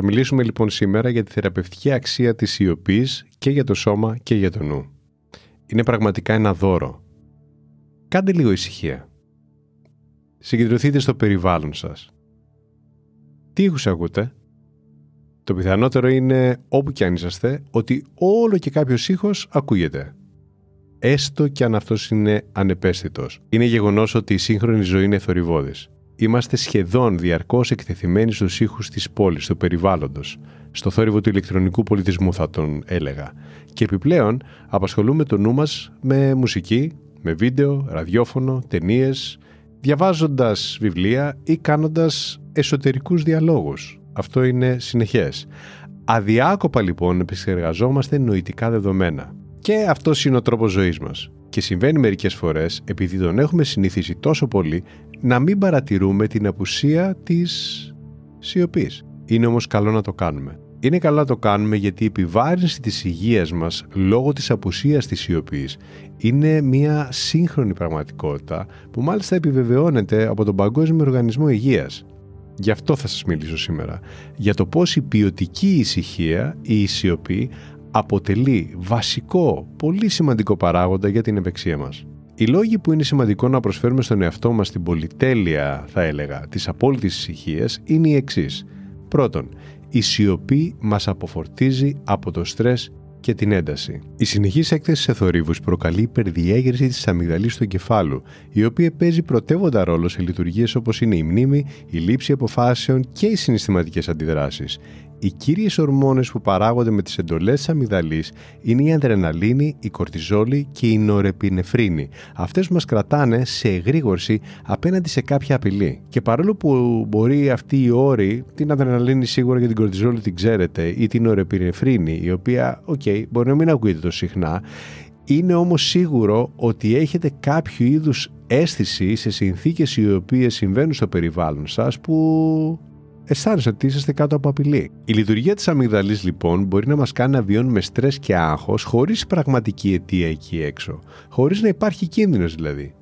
Θα μιλήσουμε λοιπόν σήμερα για τη θεραπευτική αξία της σιωπής και για το σώμα και για το νου. Είναι πραγματικά ένα δώρο. Κάντε λίγο ησυχία. Συγκεντρωθείτε στο περιβάλλον σας. Τι ήχους ακούτε; Το πιθανότερο είναι, όπου και αν είσαστε, ότι όλο και κάποιος ήχος ακούγεται. Έστω και αν αυτός είναι ανεπαίσθητος. Είναι γεγονός ότι η σύγχρονη ζωή είναι θορυβόδης. Είμαστε σχεδόν διαρκώς εκτεθειμένοι στους ήχους της πόλης, του περιβάλλοντος, στο θόρυβο του ηλεκτρονικού πολιτισμού θα τον έλεγα. Και επιπλέον απασχολούμε το νου μας με μουσική, με βίντεο, ραδιόφωνο, ταινίες, διαβάζοντας βιβλία ή κάνοντας εσωτερικούς διαλόγους. Αυτό είναι συνεχές. Αδιάκοπα λοιπόν επεξεργαζόμαστε νοητικά δεδομένα. Και αυτός είναι ο τρόπος ζωής μας. Και συμβαίνει μερικές φορές, επειδή τον έχουμε συνηθίσει τόσο πολύ, να μην παρατηρούμε την απουσία της σιωπής. Είναι όμως καλό να το κάνουμε. Είναι καλό να το κάνουμε γιατί η επιβάρυνση της υγείας μας λόγω της απουσίας της σιωπής είναι μια σύγχρονη πραγματικότητα που μάλιστα επιβεβαιώνεται από τον Παγκόσμιο Οργανισμό Υγείας. Γι' αυτό θα σας μιλήσω σήμερα. Για το πώς η ποιοτική ησυχία, η σιωπή, αποτελεί βασικό, πολύ σημαντικό παράγοντα για την ευεξία μας. Οι λόγοι που είναι σημαντικό να προσφέρουμε στον εαυτό μας την πολυτέλεια, θα έλεγα, της απόλυτης ησυχίας είναι οι εξής. Πρώτον, η σιωπή μας αποφορτίζει από το στρες και την ένταση. Η συνεχής έκθεση σε θορύβους προκαλεί υπερδιέγερση της αμυγδαλής του εγκεφάλου, η οποία παίζει πρωτεύοντα ρόλο σε λειτουργίες όπως είναι η μνήμη, η λήψη αποφάσεων και οι συναισθηματικές αντιδράσεις. Οι κύριες ορμόνες που παράγονται με τις εντολές της αμυγδαλής είναι η αδρεναλίνη, η κορτιζόλη και η νορεπινεφρίνη. Αυτές μας κρατάνε σε εγρήγορση απέναντι σε κάποια απειλή. Και παρόλο που μπορεί αυτοί οι όροι, την αδρεναλίνη σίγουρα και την κορτιζόλη την ξέρετε, ή την νορεπινεφρίνη, η οποία, ok, okay, μπορεί να μην ακούγεται τόσο συχνά, είναι όμως σίγουρο ότι έχετε κάποιο είδους αίσθηση σε συνθήκες οι οποίες συμβαίνουν στο περιβάλλον σας που αισθάνεσαι ότι είσαστε κάτω από απειλή. Η λειτουργία της αμυγδαλής λοιπόν μπορεί να μας κάνει να βιώνουμε στρες και άγχος χωρίς πραγματική αιτία εκεί έξω. Χωρίς να υπάρχει κίνδυνος δηλαδή.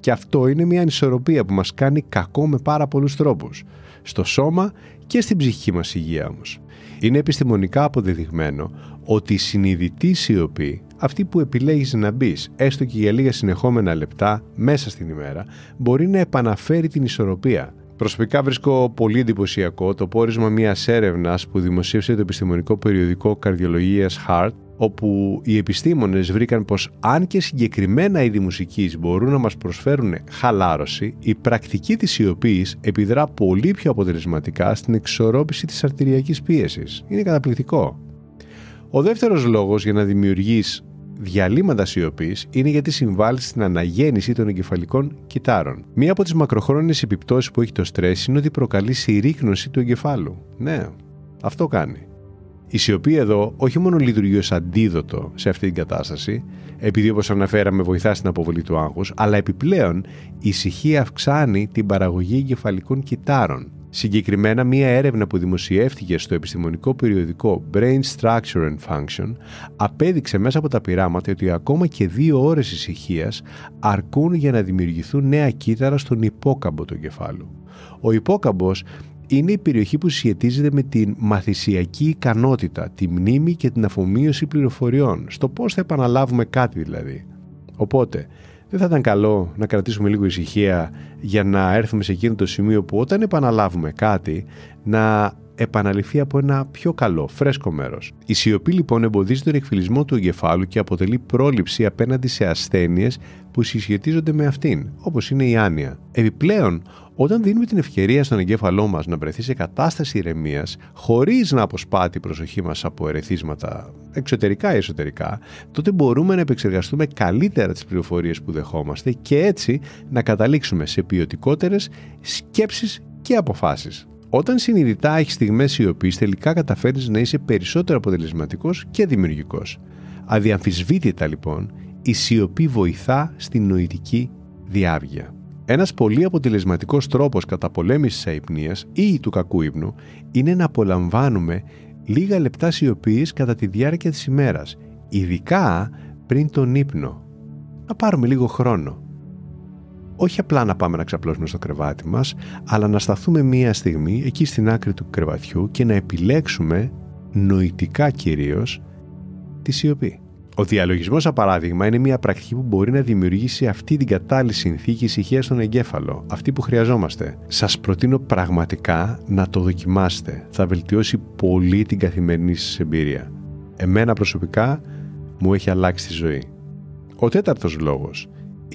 Και αυτό είναι μια ανισορροπία που μας κάνει κακό με πάρα πολλούς τρόπους. Στο σώμα και στην ψυχική μας υγεία όμως. Είναι επιστημονικά αποδεδειγμένο ότι η συνειδητή σιωπή, αυτή που επιλέγεις να μπεις, έστω και για λίγα συνεχόμενα λεπτά μέσα στην ημέρα, μπορεί να επαναφέρει την ισορροπία Προσωπικά βρίσκω πολύ εντυπωσιακό το πόρισμα μιας έρευνας που δημοσίευσε το επιστημονικό περιοδικό Καρδιολογίας Heart, όπου οι επιστήμονες βρήκαν πως αν και συγκεκριμένα είδη μουσικής μπορούν να μας προσφέρουν χαλάρωση, η πρακτική της σιωπής επιδρά πολύ πιο αποτελεσματικά στην εξορρόπηση της αρτηριακής πίεσης. Είναι καταπληκτικό. Ο δεύτερος λόγος για να δημιουργείς διαλύματα σιωπής είναι γιατί συμβάλλει στην αναγέννηση των εγκεφαλικών κυτάρων. Μία από τις μακροχρόνιες επιπτώσεις που έχει το στρες είναι ότι προκαλεί συρρήκνωση του εγκεφάλου. Ναι, αυτό κάνει. Η σιωπή εδώ όχι μόνο λειτουργεί ως αντίδοτο σε αυτή την κατάσταση, επειδή όπως αναφέραμε βοηθά στην αποβολή του άγχους, αλλά επιπλέον η ησυχία αυξάνει την παραγωγή εγκεφαλικών κυτάρων, Συγκεκριμένα, μία έρευνα που δημοσιεύτηκε στο επιστημονικό περιοδικό Brain Structure and Function απέδειξε μέσα από τα πειράματα ότι ακόμα και δύο ώρες ησυχίας αρκούν για να δημιουργηθούν νέα κύτταρα στον υπόκαμπο του εγκεφάλου. Ο υπόκαμπος είναι η περιοχή που σχετίζεται με την μαθησιακή ικανότητα, τη μνήμη και την αφομοίωση πληροφοριών, στο πώς θα επαναλάβουμε κάτι δηλαδή. Οπότε, δεν θα ήταν καλό να κρατήσουμε λίγο ησυχία για να έρθουμε σε εκείνο το σημείο που όταν επαναλάβουμε κάτι να επαναληφθεί από ένα πιο καλό, φρέσκο μέρος. Η σιωπή λοιπόν εμποδίζει τον εκφυλισμό του εγκεφάλου και αποτελεί πρόληψη απέναντι σε ασθένειες που συσχετίζονται με αυτήν, όπως είναι η άνοια. Επιπλέον, όταν δίνουμε την ευκαιρία στον εγκέφαλό μας να βρεθεί σε κατάσταση ηρεμίας, χωρίς να αποσπάτει η προσοχή μας από ερεθίσματα εξωτερικά ή εσωτερικά, τότε μπορούμε να επεξεργαστούμε καλύτερα τις πληροφορίες που δεχόμαστε και έτσι να καταλήξουμε σε ποιοτικότερες σκέψεις και αποφάσεις. Όταν συνειδητά έχεις στιγμές σιωπής, τελικά καταφέρεις να είσαι περισσότερο αποτελεσματικός και δημιουργικός. Αδιαμφισβήτητα λοιπόν, η σιωπή βοηθά στην νοητική διάβγεια. Ένας πολύ αποτελεσματικός τρόπος καταπολέμησης αϊπνίας ή του κακού ύπνου είναι να απολαμβάνουμε λίγα λεπτά σιωπής κατά τη διάρκεια της ημέρας, ειδικά πριν τον ύπνο. Να πάρουμε λίγο χρόνο. Όχι απλά να πάμε να ξαπλώσουμε στο κρεβάτι μας, αλλά να σταθούμε μία στιγμή εκεί στην άκρη του κρεβατιού και να επιλέξουμε, νοητικά κυρίως, τη σιωπή. Ο διαλογισμός, σαν παράδειγμα, είναι μια πρακτική που μπορεί να δημιουργήσει αυτή την κατάλληλη συνθήκη ησυχίας στον εγκέφαλο, αυτή που χρειαζόμαστε. Σας προτείνω πραγματικά να το δοκιμάσετε. Θα βελτιώσει πολύ την καθημερινή σας εμπειρία. Εμένα προσωπικά μου έχει αλλάξει τη ζωή. Ο τέταρτος λόγος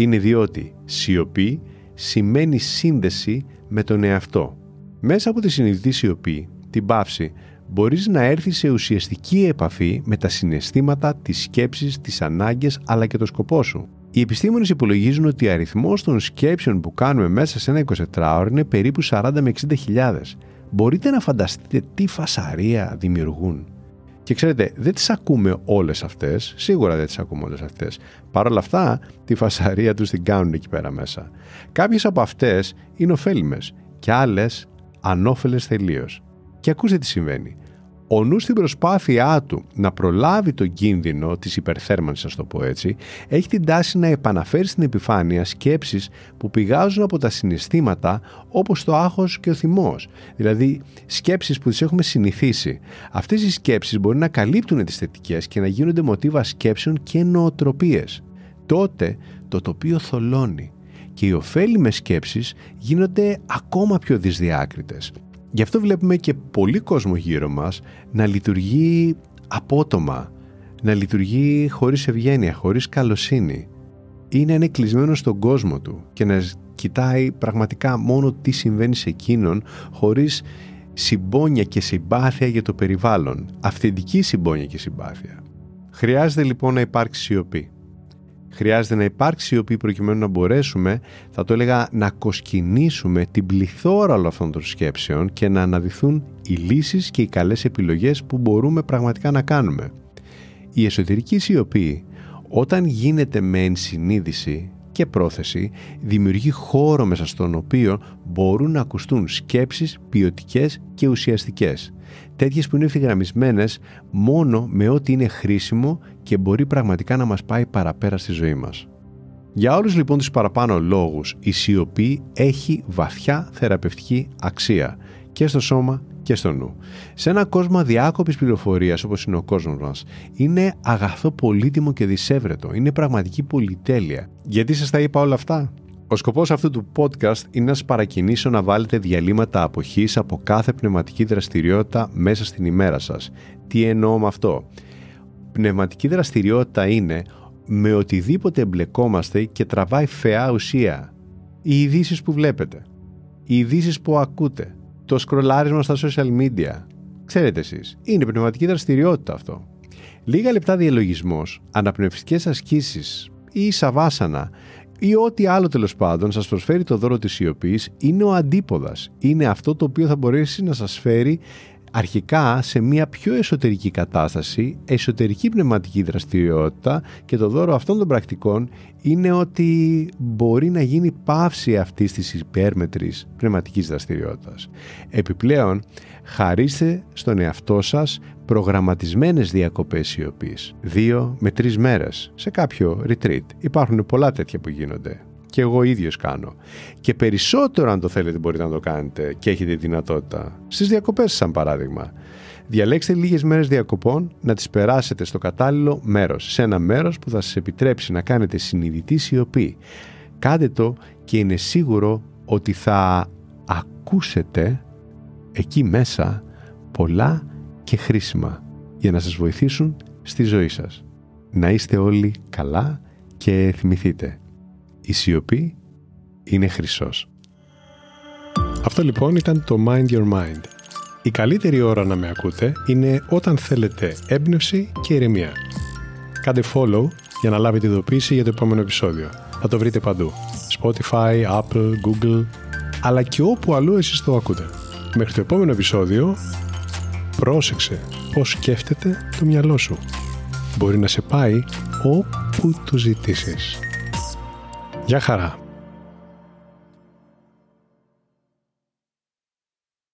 είναι διότι σιωπή σημαίνει σύνδεση με τον εαυτό. Μέσα από τη συνειδητή σιωπή, την πάυση, μπορείς να έρθεις σε ουσιαστική επαφή με τα συναισθήματα, τις σκέψεις, τις ανάγκες αλλά και το σκοπό σου. Οι επιστήμονες υπολογίζουν ότι ο αριθμός των σκέψεων που κάνουμε μέσα σε ένα 24ωρο είναι περίπου 40 με 60 χιλιάδες. Μπορείτε να φανταστείτε τι φασαρία δημιουργούν. Και ξέρετε, δεν τις ακούμε όλες αυτές, σίγουρα δεν τις ακούμε όλες αυτές. Παρ' όλα αυτά, τη φασαρία τους την κάνουν εκεί πέρα μέσα. Κάποιες από αυτές είναι ωφέλιμες και άλλες ανώφελες τελείως. Και ακούστε τι συμβαίνει. Ο νους στην προσπάθειά του να προλάβει τον κίνδυνο της υπερθέρμανσης, ας το πω έτσι, έχει την τάση να επαναφέρει στην επιφάνεια σκέψεις που πηγάζουν από τα συναισθήματα όπως το άγχος και ο θυμός. Δηλαδή σκέψεις που τις έχουμε συνηθίσει. Αυτές οι σκέψεις μπορεί να καλύπτουν τις θετικές και να γίνονται μοτίβα σκέψεων και νοοτροπίες. Τότε το τοπίο θολώνει και οι ωφέλιμες σκέψεις γίνονται ακόμα πιο δυσδιάκριτες. Γι' αυτό βλέπουμε και πολύ κόσμο γύρω μας να λειτουργεί απότομα, να λειτουργεί χωρίς ευγένεια, χωρίς καλοσύνη ή να είναι κλεισμένο στον κόσμο του και να κοιτάει πραγματικά μόνο τι συμβαίνει σε εκείνον χωρίς συμπόνια και συμπάθεια για το περιβάλλον, αυθεντική συμπόνια και συμπάθεια. Χρειάζεται λοιπόν να υπάρξει σιωπή. Χρειάζεται να υπάρξει σιωπή προκειμένου να μπορέσουμε, θα το έλεγα, να κοσκινήσουμε την πληθώρα όλων αυτών των σκέψεων και να αναδυθούν οι λύσεις και οι καλές επιλογές που μπορούμε πραγματικά να κάνουμε. Η εσωτερική σιωπή, όταν γίνεται με ενσυνείδηση και πρόθεση, δημιουργεί χώρο μέσα στον οποίο μπορούν να ακουστούν σκέψεις ποιοτικές και ουσιαστικές τέτοιες που είναι ευθυγραμμισμένες μόνο με ό,τι είναι χρήσιμο και μπορεί πραγματικά να μας πάει παραπέρα στη ζωή μας. Για όλους λοιπόν τους παραπάνω λόγους, η σιωπή έχει βαθιά θεραπευτική αξία και στο σώμα και στο νου. Σε ένα κόσμο αδιάκοπης πληροφορίας όπως είναι ο κόσμος μας, είναι αγαθό πολύτιμο και δυσέβρετο, είναι πραγματική πολυτέλεια. Γιατί σας τα είπα όλα αυτά; Ο σκοπός αυτού του podcast είναι να σας παρακινήσω να βάλετε διαλύματα αποχής από κάθε πνευματική δραστηριότητα μέσα στην ημέρα σας. Τι εννοώ με αυτό; Πνευματική δραστηριότητα είναι με οτιδήποτε εμπλεκόμαστε και τραβάει φαιά ουσία. Οι ειδήσεις που βλέπετε, οι ειδήσεις που ακούτε, το σκρολάρισμα στα social media. Ξέρετε εσείς, είναι πνευματική δραστηριότητα αυτό. Λίγα λεπτά διαλογισμός, αναπνευστικές ασκήσεις ή σαβάσανα ή ό,τι άλλο τέλος πάντων σας προσφέρει το δώρο της σιωπής είναι ο αντίποδας. Είναι αυτό το οποίο θα μπορέσει να σας φέρει αρχικά σε μια πιο εσωτερική κατάσταση, εσωτερική πνευματική δραστηριότητα και το δώρο αυτών των πρακτικών είναι ότι μπορεί να γίνει πάυση αυτής της υπέρμετρης πνευματικής δραστηριότητας. Επιπλέον, χαρίστε στον εαυτό σας προγραμματισμένες διακοπές σιωπής, δύο με τρεις μέρες, σε κάποιο retreat. Υπάρχουν πολλά τέτοια που γίνονται και εγώ ίδιος κάνω. Και περισσότερο αν το θέλετε μπορείτε να το κάνετε και έχετε δυνατότητα. Στις διακοπές σαν παράδειγμα. Διαλέξτε λίγες μέρες διακοπών να τις περάσετε στο κατάλληλο μέρος. Σε ένα μέρος που θα σας επιτρέψει να κάνετε συνειδητή σιωπή. Κάντε το και είναι σίγουρο ότι θα ακούσετε εκεί μέσα πολλά και χρήσιμα για να σας βοηθήσουν στη ζωή σας. Να είστε όλοι καλά και θυμηθείτε η σιωπή είναι χρυσός. Αυτό λοιπόν ήταν το Mind Your Mind. Η καλύτερη ώρα να με ακούτε είναι όταν θέλετε έμπνευση και ηρεμία. Κάντε follow για να λάβετε ειδοποίηση για το επόμενο επεισόδιο. Θα το βρείτε παντού. Spotify, Apple, Google, αλλά και όπου αλλού εσείς το ακούτε. Μέχρι το επόμενο επεισόδιο, πρόσεξε πώς σκέφτεται το μυαλό σου. Μπορεί να σε πάει όπου το ζητήσεις. Γεια χαρά!